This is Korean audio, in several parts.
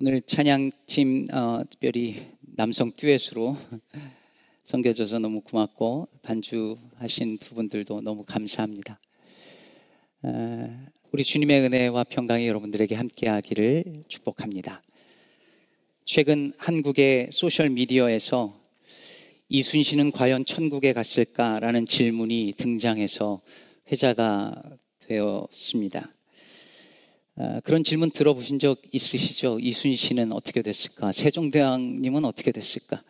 오늘 찬양팀 어, 특별히 남성 듀엣으로 섬겨줘서 너무 고맙고 반주하신 두 분들도 너무 감사합니다. 어, 우리 주님의 은혜와 평강이 여러분들에게 함께하기를 축복합니다. 최근 한국의 소셜 미디어에서 이순신은 과연 천국에 갔을까라는 질문이 등장해서 회자가 되었습니다. 아, 그런 질문 들어보신 적 있으시죠? 이순신은 어떻게 됐을까? 세종대왕님은 어떻게 됐을까?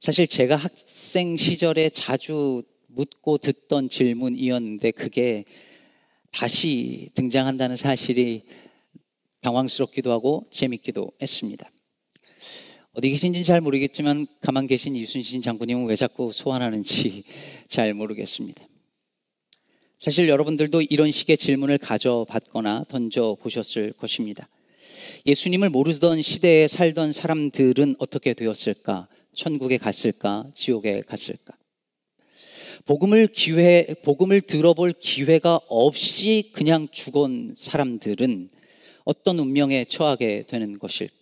사실 제가 학생 시절에 자주 묻고 듣던 질문이었는데 그게 다시 등장한다는 사실이 당황스럽기도 하고 재밌기도 했습니다. 어디 계신지 잘 모르겠지만 가만 계신 이순신 장군님은 왜 자꾸 소환하는지 잘 모르겠습니다. 사실 여러분들도 이런 식의 질문을 가져봤거나 던져보셨을 것입니다. 예수님을 모르던 시대에 살던 사람들은 어떻게 되었을까? 천국에 갔을까? 지옥에 갔을까? 복음을 기회, 복음을 들어볼 기회가 없이 그냥 죽은 사람들은 어떤 운명에 처하게 되는 것일까?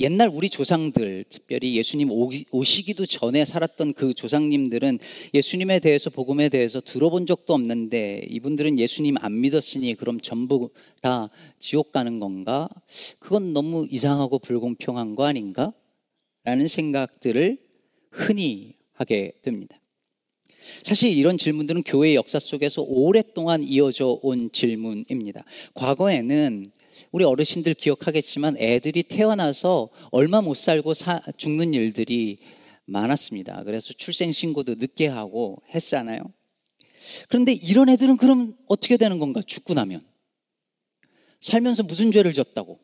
옛날 우리 조상들, 특별히 예수님 오시기도 전에 살았던 그 조상님들은 예수님에 대해서, 복음에 대해서 들어본 적도 없는데 이분들은 예수님 안 믿었으니 그럼 전부 다 지옥 가는 건가? 그건 너무 이상하고 불공평한 거 아닌가? 라는 생각들을 흔히 하게 됩니다. 사실 이런 질문들은 교회 역사 속에서 오랫동안 이어져 온 질문입니다. 과거에는 우리 어르신들 기억하겠지만 애들이 태어나서 얼마 못 살고 사, 죽는 일들이 많았습니다. 그래서 출생 신고도 늦게 하고 했잖아요. 그런데 이런 애들은 그럼 어떻게 되는 건가? 죽고 나면 살면서 무슨 죄를 졌다고?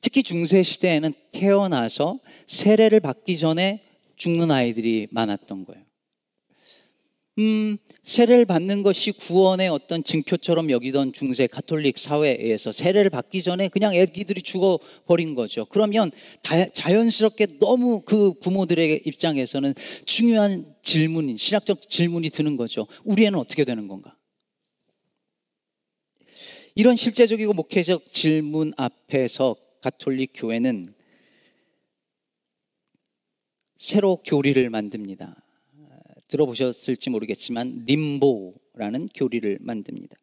특히 중세 시대에는 태어나서 세례를 받기 전에 죽는 아이들이 많았던 거예요. 음, 세례를 받는 것이 구원의 어떤 증표처럼 여기던 중세 가톨릭 사회에서 세례를 받기 전에 그냥 애기들이 죽어버린 거죠. 그러면 자연스럽게 너무 그 부모들의 입장에서는 중요한 질문이, 신학적 질문이 드는 거죠. 우리 애는 어떻게 되는 건가? 이런 실제적이고 목회적 질문 앞에서 가톨릭 교회는 새로 교리를 만듭니다. 들어보셨을지 모르겠지만 림보라는 교리를 만듭니다.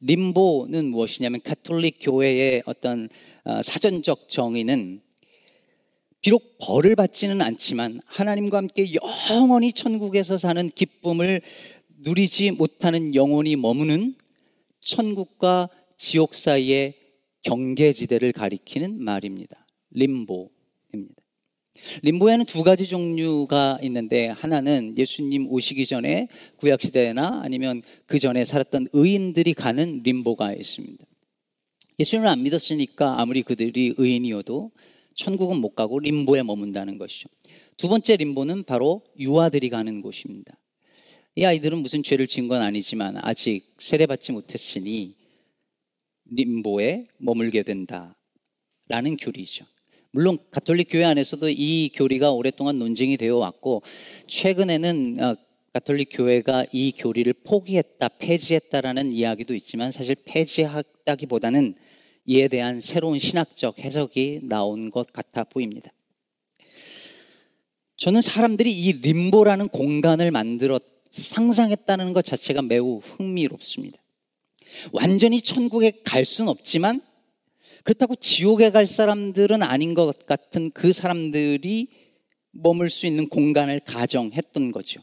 림보는 무엇이냐면 카톨릭 교회의 어떤 어, 사전적 정의는 비록 벌을 받지는 않지만 하나님과 함께 영원히 천국에서 사는 기쁨을 누리지 못하는 영혼이 머무는 천국과 지옥 사이의 경계지대를 가리키는 말입니다. 림보입니다. 림보에는 두 가지 종류가 있는데 하나는 예수님 오시기 전에 구약 시대나 아니면 그 전에 살았던 의인들이 가는 림보가 있습니다. 예수님을 안 믿었으니까 아무리 그들이 의인이어도 천국은 못 가고 림보에 머문다는 것이죠. 두 번째 림보는 바로 유아들이 가는 곳입니다. 이 아이들은 무슨 죄를 지은 건 아니지만 아직 세례받지 못했으니 림보에 머물게 된다라는 교리죠. 물론 가톨릭 교회 안에서도 이 교리가 오랫동안 논쟁이 되어 왔고 최근에는 어, 가톨릭 교회가 이 교리를 포기했다, 폐지했다라는 이야기도 있지만 사실 폐지했다기보다는 이에 대한 새로운 신학적 해석이 나온 것 같아 보입니다. 저는 사람들이 이 림보라는 공간을 만들어 상상했다는 것 자체가 매우 흥미롭습니다. 완전히 천국에 갈 수는 없지만 그렇다고 지옥에 갈 사람들은 아닌 것 같은 그 사람들이 머물 수 있는 공간을 가정했던 거죠.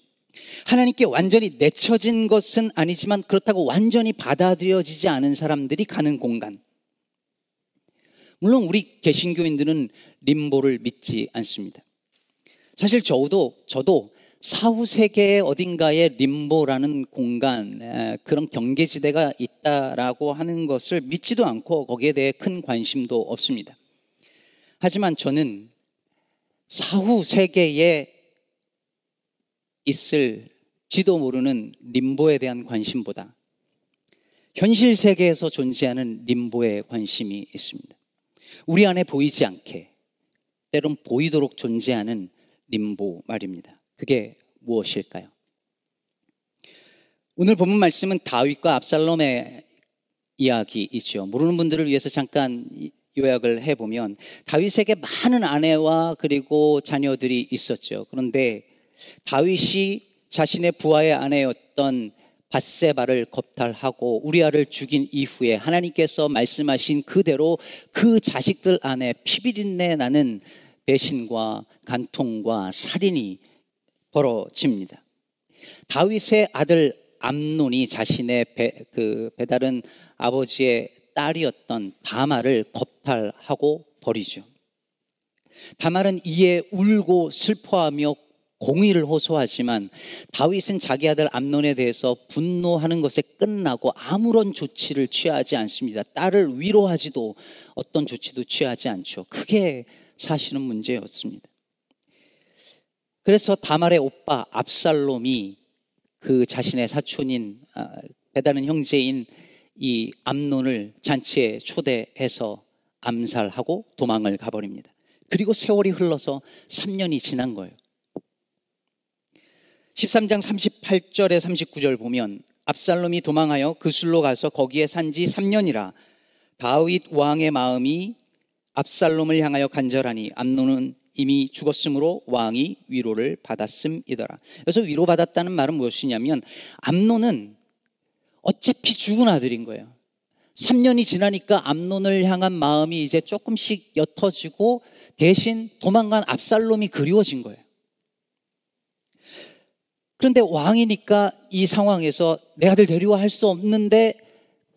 하나님께 완전히 내쳐진 것은 아니지만 그렇다고 완전히 받아들여지지 않은 사람들이 가는 공간. 물론 우리 개신교인들은 림보를 믿지 않습니다. 사실 저도 저도 사후 세계의 어딘가에 림보라는 공간 그런 경계지대가 있다라고 하는 것을 믿지도 않고 거기에 대해 큰 관심도 없습니다. 하지만 저는 사후 세계에 있을지도 모르는 림보에 대한 관심보다 현실 세계에서 존재하는 림보에 관심이 있습니다. 우리 안에 보이지 않게 때론 보이도록 존재하는 림보 말입니다. 그게 무엇일까요? 오늘 본문 말씀은 다윗과 압살롬의 이야기이죠. 모르는 분들을 위해서 잠깐 요약을 해보면 다윗에게 많은 아내와 그리고 자녀들이 있었죠. 그런데 다윗이 자신의 부하의 아내였던 바세바를 겁탈하고 우리아를 죽인 이후에 하나님께서 말씀하신 그대로 그 자식들 안에 피비린내 나는 배신과 간통과 살인이 벌어집니다. 다윗의 아들 암논이 자신의 배, 그 배달은 아버지의 딸이었던 다말을 겁탈하고 버리죠. 다말은 이에 울고 슬퍼하며 공의를 호소하지만 다윗은 자기 아들 암론에 대해서 분노하는 것에 끝나고 아무런 조치를 취하지 않습니다. 딸을 위로하지도 어떤 조치도 취하지 않죠. 그게 사실은 문제였습니다. 그래서 다말의 오빠 압살롬이 그 자신의 사촌인 아, 배다른 형제인 이 암론을 잔치에 초대해서 암살하고 도망을 가버립니다. 그리고 세월이 흘러서 3년이 지난 거예요. 13장 38절에 39절 보면 압살롬이 도망하여 그 술로 가서 거기에 산 지 3년이라 다윗 왕의 마음이 압살롬을 향하여 간절하니 암노는 이미 죽었으므로 왕이 위로를 받았음이더라. 그래서 위로받았다는 말은 무엇이냐면 암노는 어차피 죽은 아들인 거예요. 3년이 지나니까 암론을 향한 마음이 이제 조금씩 옅어지고 대신 도망간 압살롬이 그리워진 거예요. 그런데 왕이니까 이 상황에서 내 아들 데리고 할 수 없는데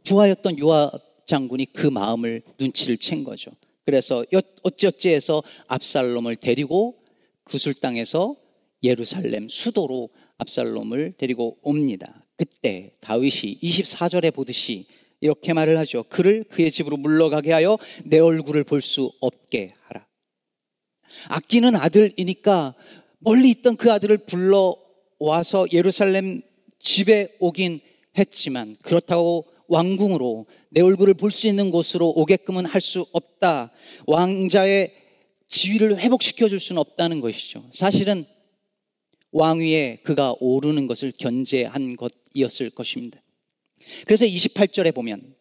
부하였던 요압 장군이 그 마음을 눈치를 챈 거죠. 그래서 어찌어찌 해서 압살롬을 데리고 구술 땅에서 예루살렘 수도로 압살롬을 데리고 옵니다. 그때 다윗이 24절에 보듯이 이렇게 말을 하죠. 그를 그의 집으로 물러가게 하여 내 얼굴을 볼 수 없게 하라. 아끼는 아들이니까 멀리 있던 그 아들을 불러 와서 예루살렘 집에 오긴 했지만 그렇다고 왕궁으로 내 얼굴을 볼 수 있는 곳으로 오게끔은 할 수 없다. 왕자의 지위를 회복시켜 줄 수는 없다는 것이죠. 사실은 왕위에 그가 오르는 것을 견제한 것이었을 것입니다. 그래서 28절에 보면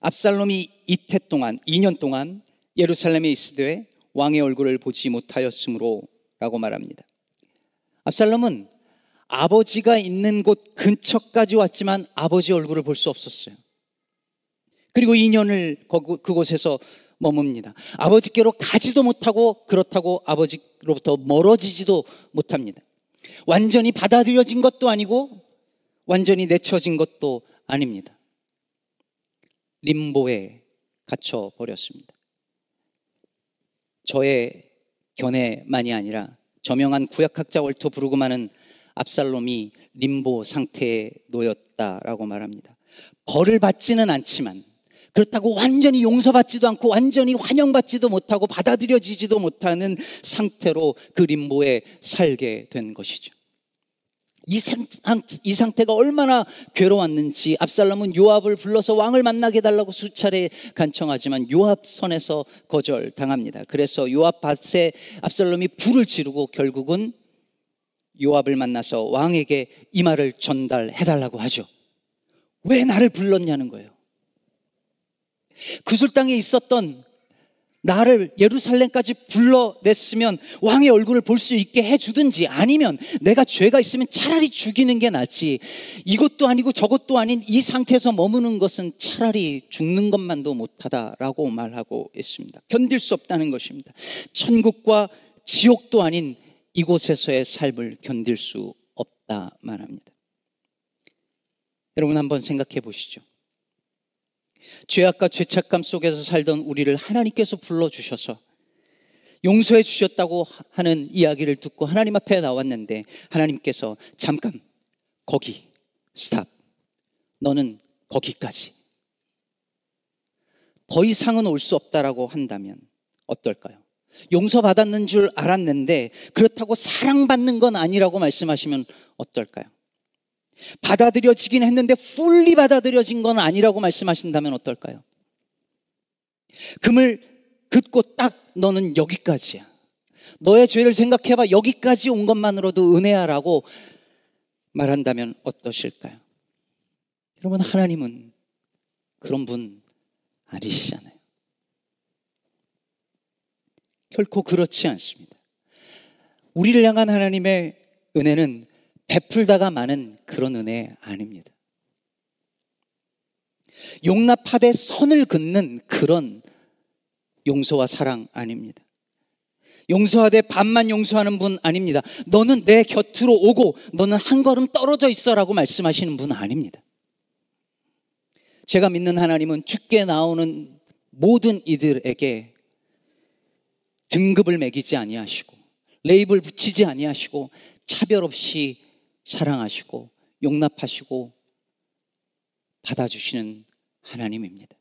압살롬이 이태 동안 2년 동안 예루살렘에 있으되 왕의 얼굴을 보지 못하였으므로 라고 말합니다. 압살롬은 아버지가 있는 곳 근처까지 왔지만 아버지 얼굴을 볼 수 없었어요. 그리고 2년을 그곳에서 머뭅니다. 아버지께로 가지도 못하고 그렇다고 아버지로부터 멀어지지도 못합니다. 완전히 받아들여진 것도 아니고 완전히 내쳐진 것도 아닙니다. 림보에 갇혀 버렸습니다. 저의 견해만이 아니라 저명한 구약학자 월터 브루그만은 압살롬이 림보 상태에 놓였다라고 말합니다. 벌을 받지는 않지만 그렇다고 완전히 용서받지도 않고 완전히 환영받지도 못하고 받아들여지지도 못하는 상태로 그 림보에 살게 된 것이죠. 이, 상, 이 상태가 얼마나 괴로웠는지 압살롬은 요압을 불러서 왕을 만나게 달라고 수차례 간청하지만 요압 선에서 거절당합니다. 그래서 요압 밭에 압살롬이 불을 지르고 결국은 요압을 만나서 왕에게 이 말을 전달해 달라고 하죠. 왜 나를 불렀냐는 거예요. 구슬 땅에 있었던 나를 예루살렘까지 불러냈으면 왕의 얼굴을 볼 수 있게 해주든지 아니면 내가 죄가 있으면 차라리 죽이는 게 낫지. 이것도 아니고 저것도 아닌 이 상태에서 머무는 것은 차라리 죽는 것만도 못하다라고 말하고 있습니다. 견딜 수 없다는 것입니다. 천국과 지옥도 아닌 이곳에서의 삶을 견딜 수 없다 말합니다. 여러분 한번 생각해 보시죠. 죄악과 죄책감 속에서 살던 우리를 하나님께서 불러주셔서 용서해 주셨다고 하는 이야기를 듣고 하나님 앞에 나왔는데 하나님께서 잠깐 거기 스탑 너는 거기까지 더 이상은 올 수 없다라고 한다면 어떨까요? 용서받았는 줄 알았는데 그렇다고 사랑받는 건 아니라고 말씀하시면 어떨까요? 받아들여지긴 했는데 풀리 받아들여진 건 아니라고 말씀하신다면 어떨까요? 금을 긋고 딱 너는 여기까지야. 너의 죄를 생각해봐. 여기까지 온 것만으로도 은혜야라고 말한다면 어떠실까요? 여러분, 하나님은 그런 분 아니시잖아요. 결코 그렇지 않습니다. 우리를 향한 하나님의 은혜는 베풀다가 많은 그런 은혜 아닙니다. 용납하되 선을 긋는 그런 용서와 사랑 아닙니다. 용서하되 반만 용서하는 분 아닙니다. 너는 내 곁으로 오고 너는 한 걸음 떨어져 있어라고 말씀하시는 분 아닙니다. 제가 믿는 하나님은 죽게 나오는 모든 이들에게 등급을 매기지 아니하시고 레이블 붙이지 아니하시고 차별 없이 사랑하시고 용납하시고 받아주시는 하나님입니다.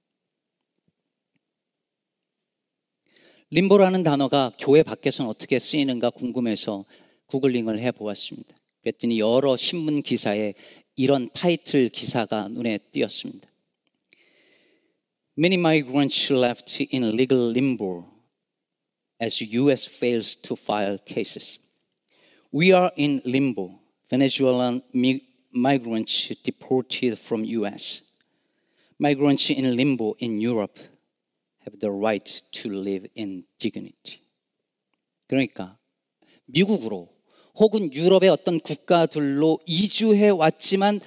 림보라는 단어가 교회 밖에서는 어떻게 쓰이는가 궁금해서 구글링을 해 보았습니다. 그랬더니 여러 신문 기사에 이런 타이틀 기사가 눈에 띄었습니다. Many migrants left in legal limbo as US fails to file cases. We are in limbo. Venezuelan migrants deported from US. Migrants in limbo in Europe have the right to live in dignity. 그러니까 미국으로 혹은 유럽의 어떤 국가들로 이주해 왔지만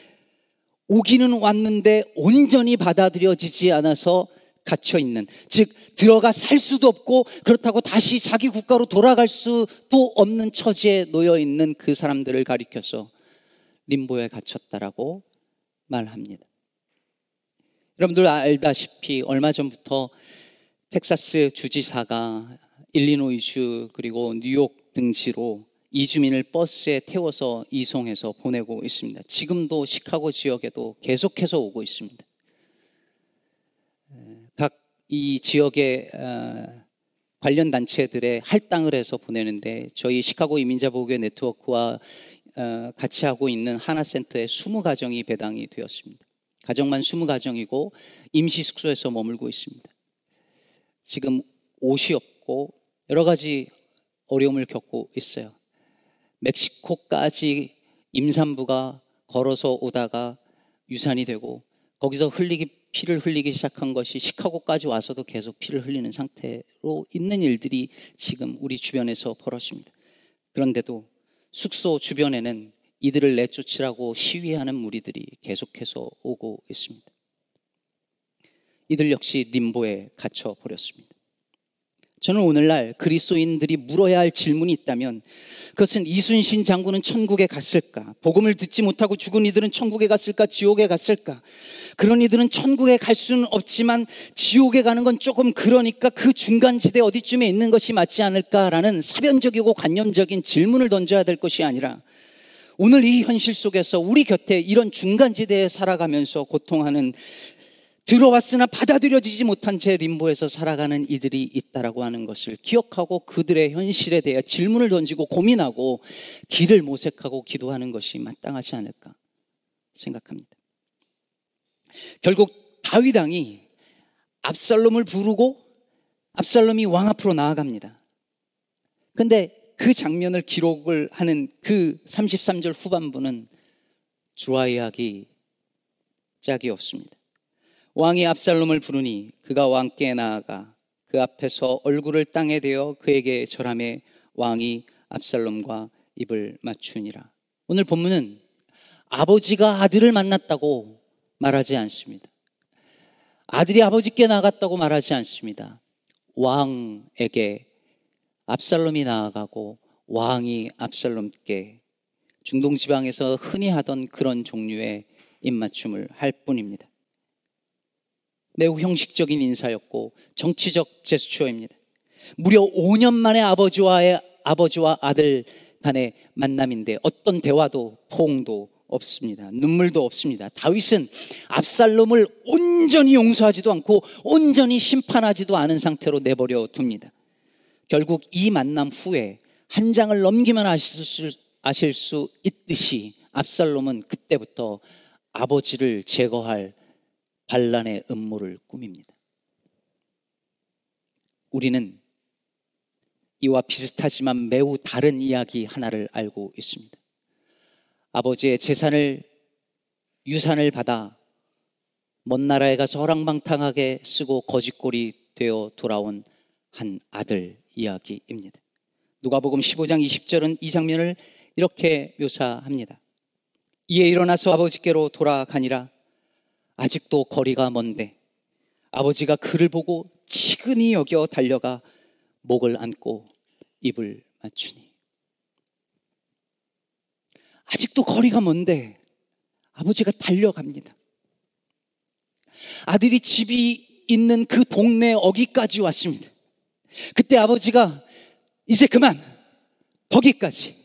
오기는 왔는데 온전히 받아들여지지 않아서 갇혀 있는 즉 들어가 살 수도 없고 그렇다고 다시 자기 국가로 돌아갈 수도 없는 처지에 놓여 있는 그 사람들을 가리켜서 림보에 갇혔다라고 말합니다. 여러분들 알다시피 얼마 전부터 텍사스 주지사가 일리노이주 그리고 뉴욕 등지로 이주민을 버스에 태워서 이송해서 보내고 있습니다. 지금도 시카고 지역에도 계속해서 오고 있습니다. 각이 지역의 어, 관련 단체들의 할당을 해서 보내는데 저희 시카고 이민자 보호교 네트워크와 어, 같이 하고 있는 하나센터에 20가정이 배당이 되었습니다. 가정만 20가정이고 임시 숙소에서 머물고 있습니다. 지금 옷이 없고 여러 가지 어려움을 겪고 있어요. 멕시코까지 임산부가 걸어서 오다가 유산이 되고 거기서 흘리기 피를 흘리기 시작한 것이 시카고까지 와서도 계속 피를 흘리는 상태로 있는 일들이 지금 우리 주변에서 벌어집니다. 그런데도 숙소 주변에는 이들을 내쫓으라고 시위하는 무리들이 계속해서 오고 있습니다. 이들 역시 림보에 갇혀 버렸습니다. 저는 오늘날 그리스도인들이 물어야 할 질문이 있다면 그것은 이순신 장군은 천국에 갔을까? 복음을 듣지 못하고 죽은 이들은 천국에 갔을까? 지옥에 갔을까? 그런 이들은 천국에 갈 수는 없지만 지옥에 가는 건 조금 그러니까 그 중간 지대 어디쯤에 있는 것이 맞지 않을까라는 사변적이고 관념적인 질문을 던져야 될 것이 아니라 오늘 이 현실 속에서 우리 곁에 이런 중간 지대에 살아가면서 고통하는 들어왔으나 받아들여지지 못한 채 림보에서 살아가는 이들이 있다라고 하는 것을 기억하고 그들의 현실에 대해 질문을 던지고 고민하고 길을 모색하고 기도하는 것이 마땅하지 않을까 생각합니다. 결국 다윗 왕이 압살롬을 부르고 압살롬이 왕 앞으로 나아갑니다. 근데 그 장면을 기록을 하는 그 33절 후반부는 주와이하기 짝이 없습니다. 왕이 압살롬을 부르니 그가 왕께 나아가 그 앞에서 얼굴을 땅에 대어 그에게 절함에 왕이 압살롬과 입을 맞추니라. 오늘 본문은 아버지가 아들을 만났다고 말하지 않습니다. 아들이 아버지께 나갔다고 말하지 않습니다. 왕에게 압살롬이 나아가고 왕이 압살롬께 중동 지방에서 흔히 하던 그런 종류의 입맞춤을 할 뿐입니다. 매우 형식적인 인사였고 정치적 제스처입니다. 무려 5년 만에 아버지와의 아버지와 아들 간의 만남인데 어떤 대화도 포옹도 없습니다. 눈물도 없습니다. 다윗은 압살롬을 온전히 용서하지도 않고 온전히 심판하지도 않은 상태로 내버려 둡니다. 결국 이 만남 후에 한 장을 넘기면 아실 수, 아실 수 있듯이 압살롬은 그때부터 아버지를 제거할 반란의 음모를 꾸밉니다. 우리는 이와 비슷하지만 매우 다른 이야기 하나를 알고 있습니다. 아버지의 재산을 유산을 받아 먼 나라에 가서 허랑방탕하게 쓰고 거짓골이 되어 돌아온 한 아들 이야기입니다. 누가복음 15장 20절은 이 장면을 이렇게 묘사합니다. 이에 일어나서 아버지께로 돌아가니라 아직도 거리가 먼데 아버지가 그를 보고 치근히 여겨 달려가 목을 안고 입을 맞추니 아직도 거리가 먼데 아버지가 달려갑니다. 아들이 집이 있는 그 동네 어기까지 왔습니다. 그때 아버지가 이제 그만 거기까지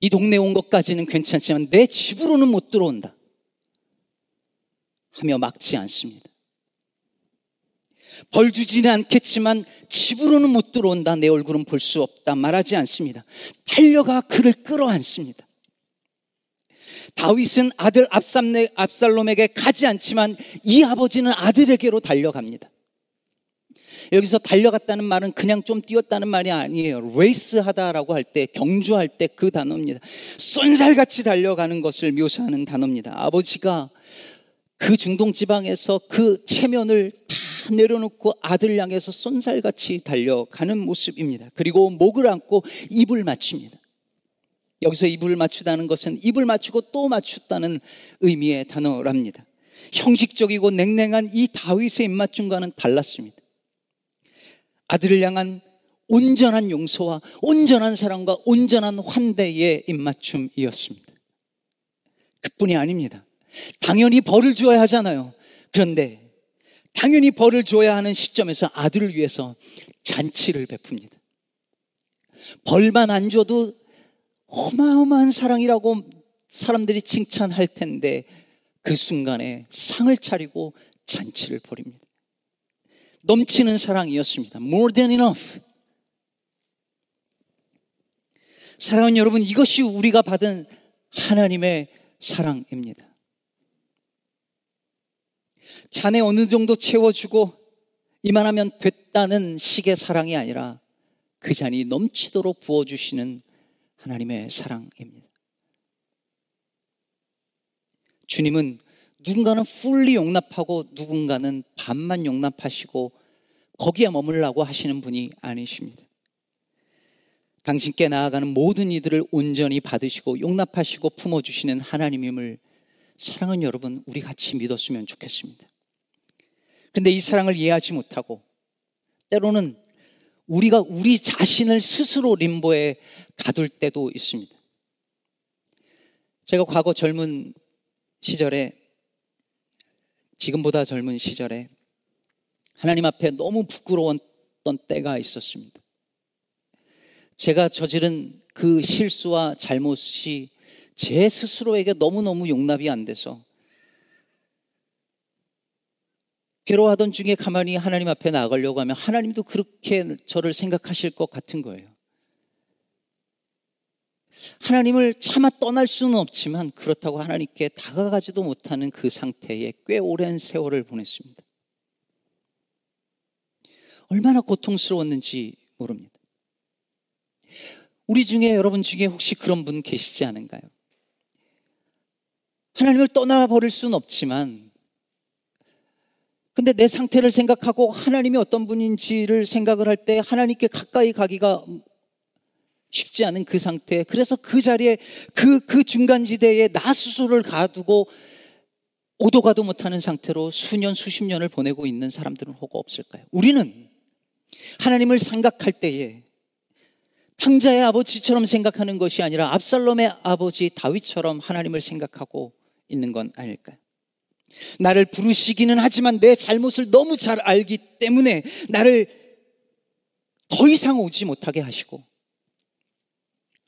이 동네 온 것까지는 괜찮지만 내 집으로는 못 들어온다. 하며 막지 않습니다. 벌 주지는 않겠지만 집으로는 못 들어온다. 내 얼굴은 볼 수 없다. 말하지 않습니다. 달려가 그를 끌어안습니다. 다윗은 아들 압살롬에게 가지 않지만 이 아버지는 아들에게로 달려갑니다. 여기서 달려갔다는 말은 그냥 좀 뛰었다는 말이 아니에요. 레이스 하다라고 할 때, 경주할 때 그 단어입니다. 쏜살같이 달려가는 것을 묘사하는 단어입니다. 아버지가 그 중동 지방에서 그 체면을 다 내려놓고 아들 향해서 쏜살같이 달려가는 모습입니다. 그리고 목을 안고 입을 맞춥니다. 여기서 입을 맞추다는 것은 입을 맞추고 또 맞췄다는 의미의 단어랍니다. 형식적이고 냉랭한 이 다윗의 입맞춤과는 달랐습니다. 아들을 향한 온전한 용서와 온전한 사랑과 온전한 환대의 입맞춤이었습니다. 그뿐이 아닙니다. 당연히 벌을 주어야 하잖아요. 그런데 당연히 벌을 줘야 하는 시점에서 아들을 위해서 잔치를 베풉니다. 벌만 안 줘도 어마어마한 사랑이라고 사람들이 칭찬할 텐데 그 순간에 상을 차리고 잔치를 벌입니다. 넘치는 사랑이었습니다. More than enough. 사랑하는 여러분, 이것이 우리가 받은 하나님의 사랑입니다. 잔에 어느 정도 채워주고 이만하면 됐다는 식의 사랑이 아니라 그 잔이 넘치도록 부어주시는 하나님의 사랑입니다. 주님은 누군가는 풀리 용납하고 누군가는 반만 용납하시고 거기에 머물라고 하시는 분이 아니십니다. 당신께 나아가는 모든 이들을 온전히 받으시고 용납하시고 품어주시는 하나님임을 사랑은 여러분 우리 같이 믿었으면 좋겠습니다. 근데 이 사랑을 이해하지 못하고 때로는 우리가 우리 자신을 스스로 림보에 가둘 때도 있습니다. 제가 과거 젊은 시절에 지금보다 젊은 시절에 하나님 앞에 너무 부끄러웠던 때가 있었습니다. 제가 저지른 그 실수와 잘못이 제 스스로에게 너무너무 용납이 안 돼서 괴로워하던 중에 가만히 하나님 앞에 나가려고 하면 하나님도 그렇게 저를 생각하실 것 같은 거예요. 하나님을 차마 떠날 수는 없지만 그렇다고 하나님께 다가가지도 못하는 그 상태에 꽤 오랜 세월을 보냈습니다. 얼마나 고통스러웠는지 모릅니다. 우리 중에 여러분 중에 혹시 그런 분 계시지 않은가요? 하나님을 떠나버릴 수는 없지만 근데 내 상태를 생각하고 하나님이 어떤 분인지를 생각을 할 때 하나님께 가까이 가기가 쉽지 않은 그 상태. 그래서 그 자리에 그, 그 중간지대에 나 스스로를 가두고 오도 가도 못하는 상태로 수년, 수십 년을 보내고 있는 사람들은 혹 없을까요? 우리는 하나님을 생각할 때에 탕자의 아버지처럼 생각하는 것이 아니라 압살롬의 아버지 다윗처럼 하나님을 생각하고 있는 건 아닐까요? 나를 부르시기는 하지만 내 잘못을 너무 잘 알기 때문에 나를 더 이상 오지 못하게 하시고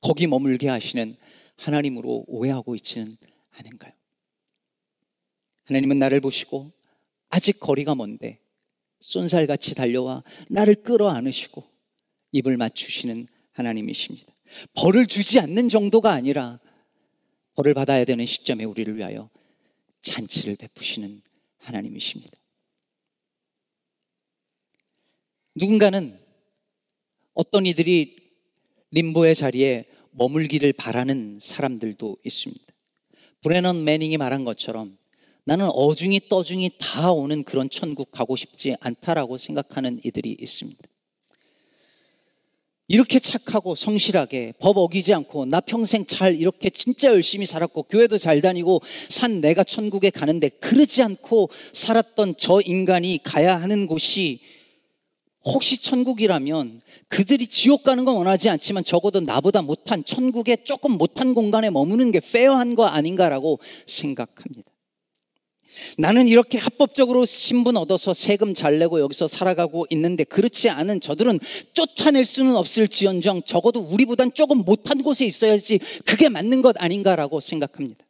거기 머물게 하시는 하나님으로 오해하고 있지는 않은가요? 하나님은 나를 보시고 아직 거리가 먼데 쏜살같이 달려와 나를 끌어 안으시고 입을 맞추시는 하나님이십니다. 벌을 주지 않는 정도가 아니라 벌을 받아야 되는 시점에 우리를 위하여 잔치를 베푸시는 하나님이십니다. 누군가는 어떤 이들이 림보의 자리에 머물기를 바라는 사람들도 있습니다. 브레넌 매닝이 말한 것처럼 나는 어중이 떠중이 다 오는 그런 천국 가고 싶지 않다라고 생각하는 이들이 있습니다. 이렇게 착하고 성실하게 법 어기지 않고 나 평생 잘 이렇게 진짜 열심히 살았고 교회도 잘 다니고 산 내가 천국에 가는데 그러지 않고 살았던 저 인간이 가야 하는 곳이 혹시 천국이라면 그들이 지옥 가는 건 원하지 않지만 적어도 나보다 못한 천국에 조금 못한 공간에 머무는 게 페어한 거 아닌가라고 생각합니다. 나는 이렇게 합법적으로 신분 얻어서 세금 잘 내고 여기서 살아가고 있는데 그렇지 않은 저들은 쫓아낼 수는 없을지언정 적어도 우리보단 조금 못한 곳에 있어야지 그게 맞는 것 아닌가라고 생각합니다.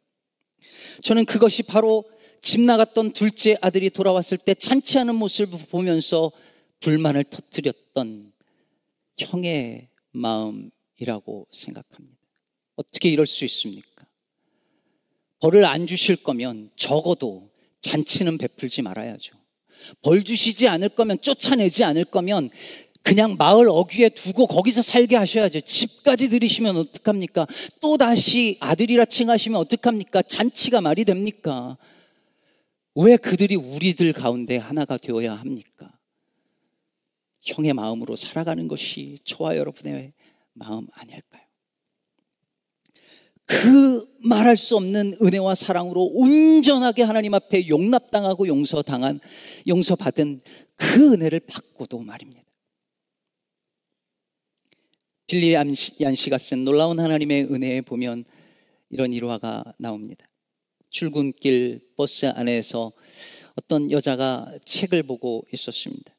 저는 그것이 바로 집 나갔던 둘째 아들이 돌아왔을 때 찬치하는 모습을 보면서 불만을 터뜨렸던 형의 마음이라고 생각합니다. 어떻게 이럴 수 있습니까? 벌을 안 주실 거면 적어도 잔치는 베풀지 말아야죠. 벌 주시지 않을 거면 쫓아내지 않을 거면 그냥 마을 어귀에 두고 거기서 살게 하셔야죠. 집까지 들이시면 어떡합니까? 또 다시 아들이라 칭하시면 어떡합니까? 잔치가 말이 됩니까? 왜 그들이 우리들 가운데 하나가 되어야 합니까? 형의 마음으로 살아가는 것이 저와 여러분의 마음 아닐까요? 그 말할 수 없는 은혜와 사랑으로 온전하게 하나님 앞에 용납당하고 용서당한, 용서받은 그 은혜를 받고도 말입니다. 빌리 얀 씨가 쓴 놀라운 하나님의 은혜에 보면 이런 일화가 나옵니다. 출근길 버스 안에서 어떤 여자가 책을 보고 있었습니다.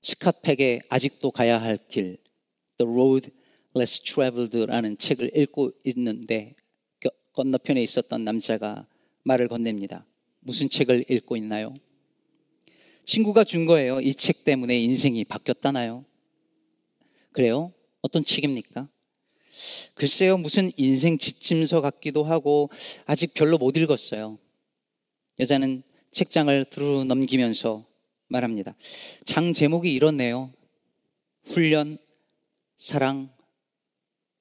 스카팩에 아직도 가야 할 길, The Road Less Traveled라는 책을 읽고 있는데 그 건너편에 있었던 남자가 말을 건넵니다. 무슨 책을 읽고 있나요? 친구가 준 거예요. 이 책 때문에 인생이 바뀌었다나요? 그래요? 어떤 책입니까? 글쎄요, 무슨 인생 지침서 같기도 하고 아직 별로 못 읽었어요. 여자는 책장을 두루 넘기면서 말합니다. 장 제목이 이렇네요. 훈련, 사랑,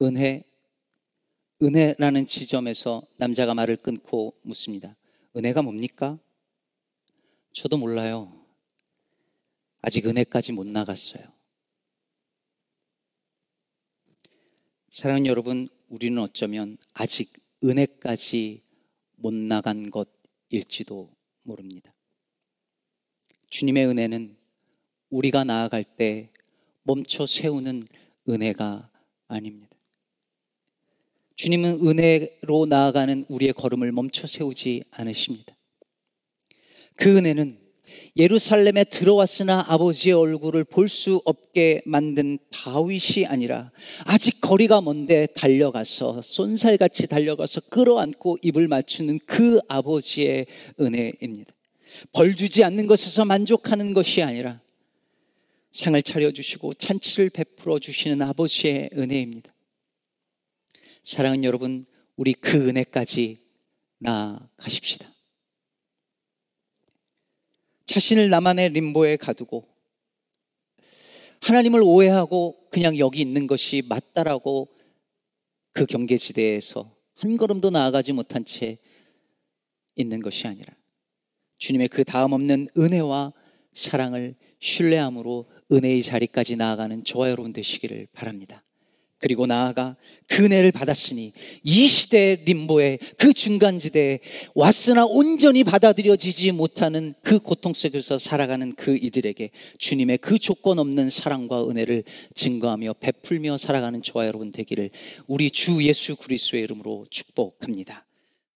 은혜, 은혜라는 지점에서 남자가 말을 끊고 묻습니다. 은혜가 뭡니까? 저도 몰라요. 아직 은혜까지 못 나갔어요. 사랑하는 여러분, 우리는 어쩌면 아직 은혜까지 못 나간 것일지도 모릅니다. 주님의 은혜는 우리가 나아갈 때 멈춰 세우는 은혜가 아닙니다. 주님은 은혜로 나아가는 우리의 걸음을 멈춰 세우지 않으십니다. 그 은혜는 예루살렘에 들어왔으나 아버지의 얼굴을 볼 수 없게 만든 다윗이 아니라 아직 거리가 먼데 달려가서 쏜살같이 달려가서 끌어안고 입을 맞추는 그 아버지의 은혜입니다. 벌 주지 않는 것에서 만족하는 것이 아니라 상을 차려주시고 찬치를 베풀어 주시는 아버지의 은혜입니다. 사랑하는 여러분, 우리 그 은혜까지 나아가십시다. 자신을 나만의 림보에 가두고 하나님을 오해하고 그냥 여기 있는 것이 맞다라고 그 경계지대에서 한 걸음도 나아가지 못한 채 있는 것이 아니라 주님의 그 다음 없는 은혜와 사랑을 신뢰함으로 은혜의 자리까지 나아가는 저와 여러분 되시기를 바랍니다. 그리고 나아가 그 은혜를 받았으니 이 시대 림보의 그 중간지대에 왔으나 온전히 받아들여지지 못하는 그 고통 속에서 살아가는 그 이들에게 주님의 그 조건 없는 사랑과 은혜를 증거하며 베풀며 살아가는 저와 여러분 되기를 우리 주 예수 그리스도의 이름으로 축복합니다.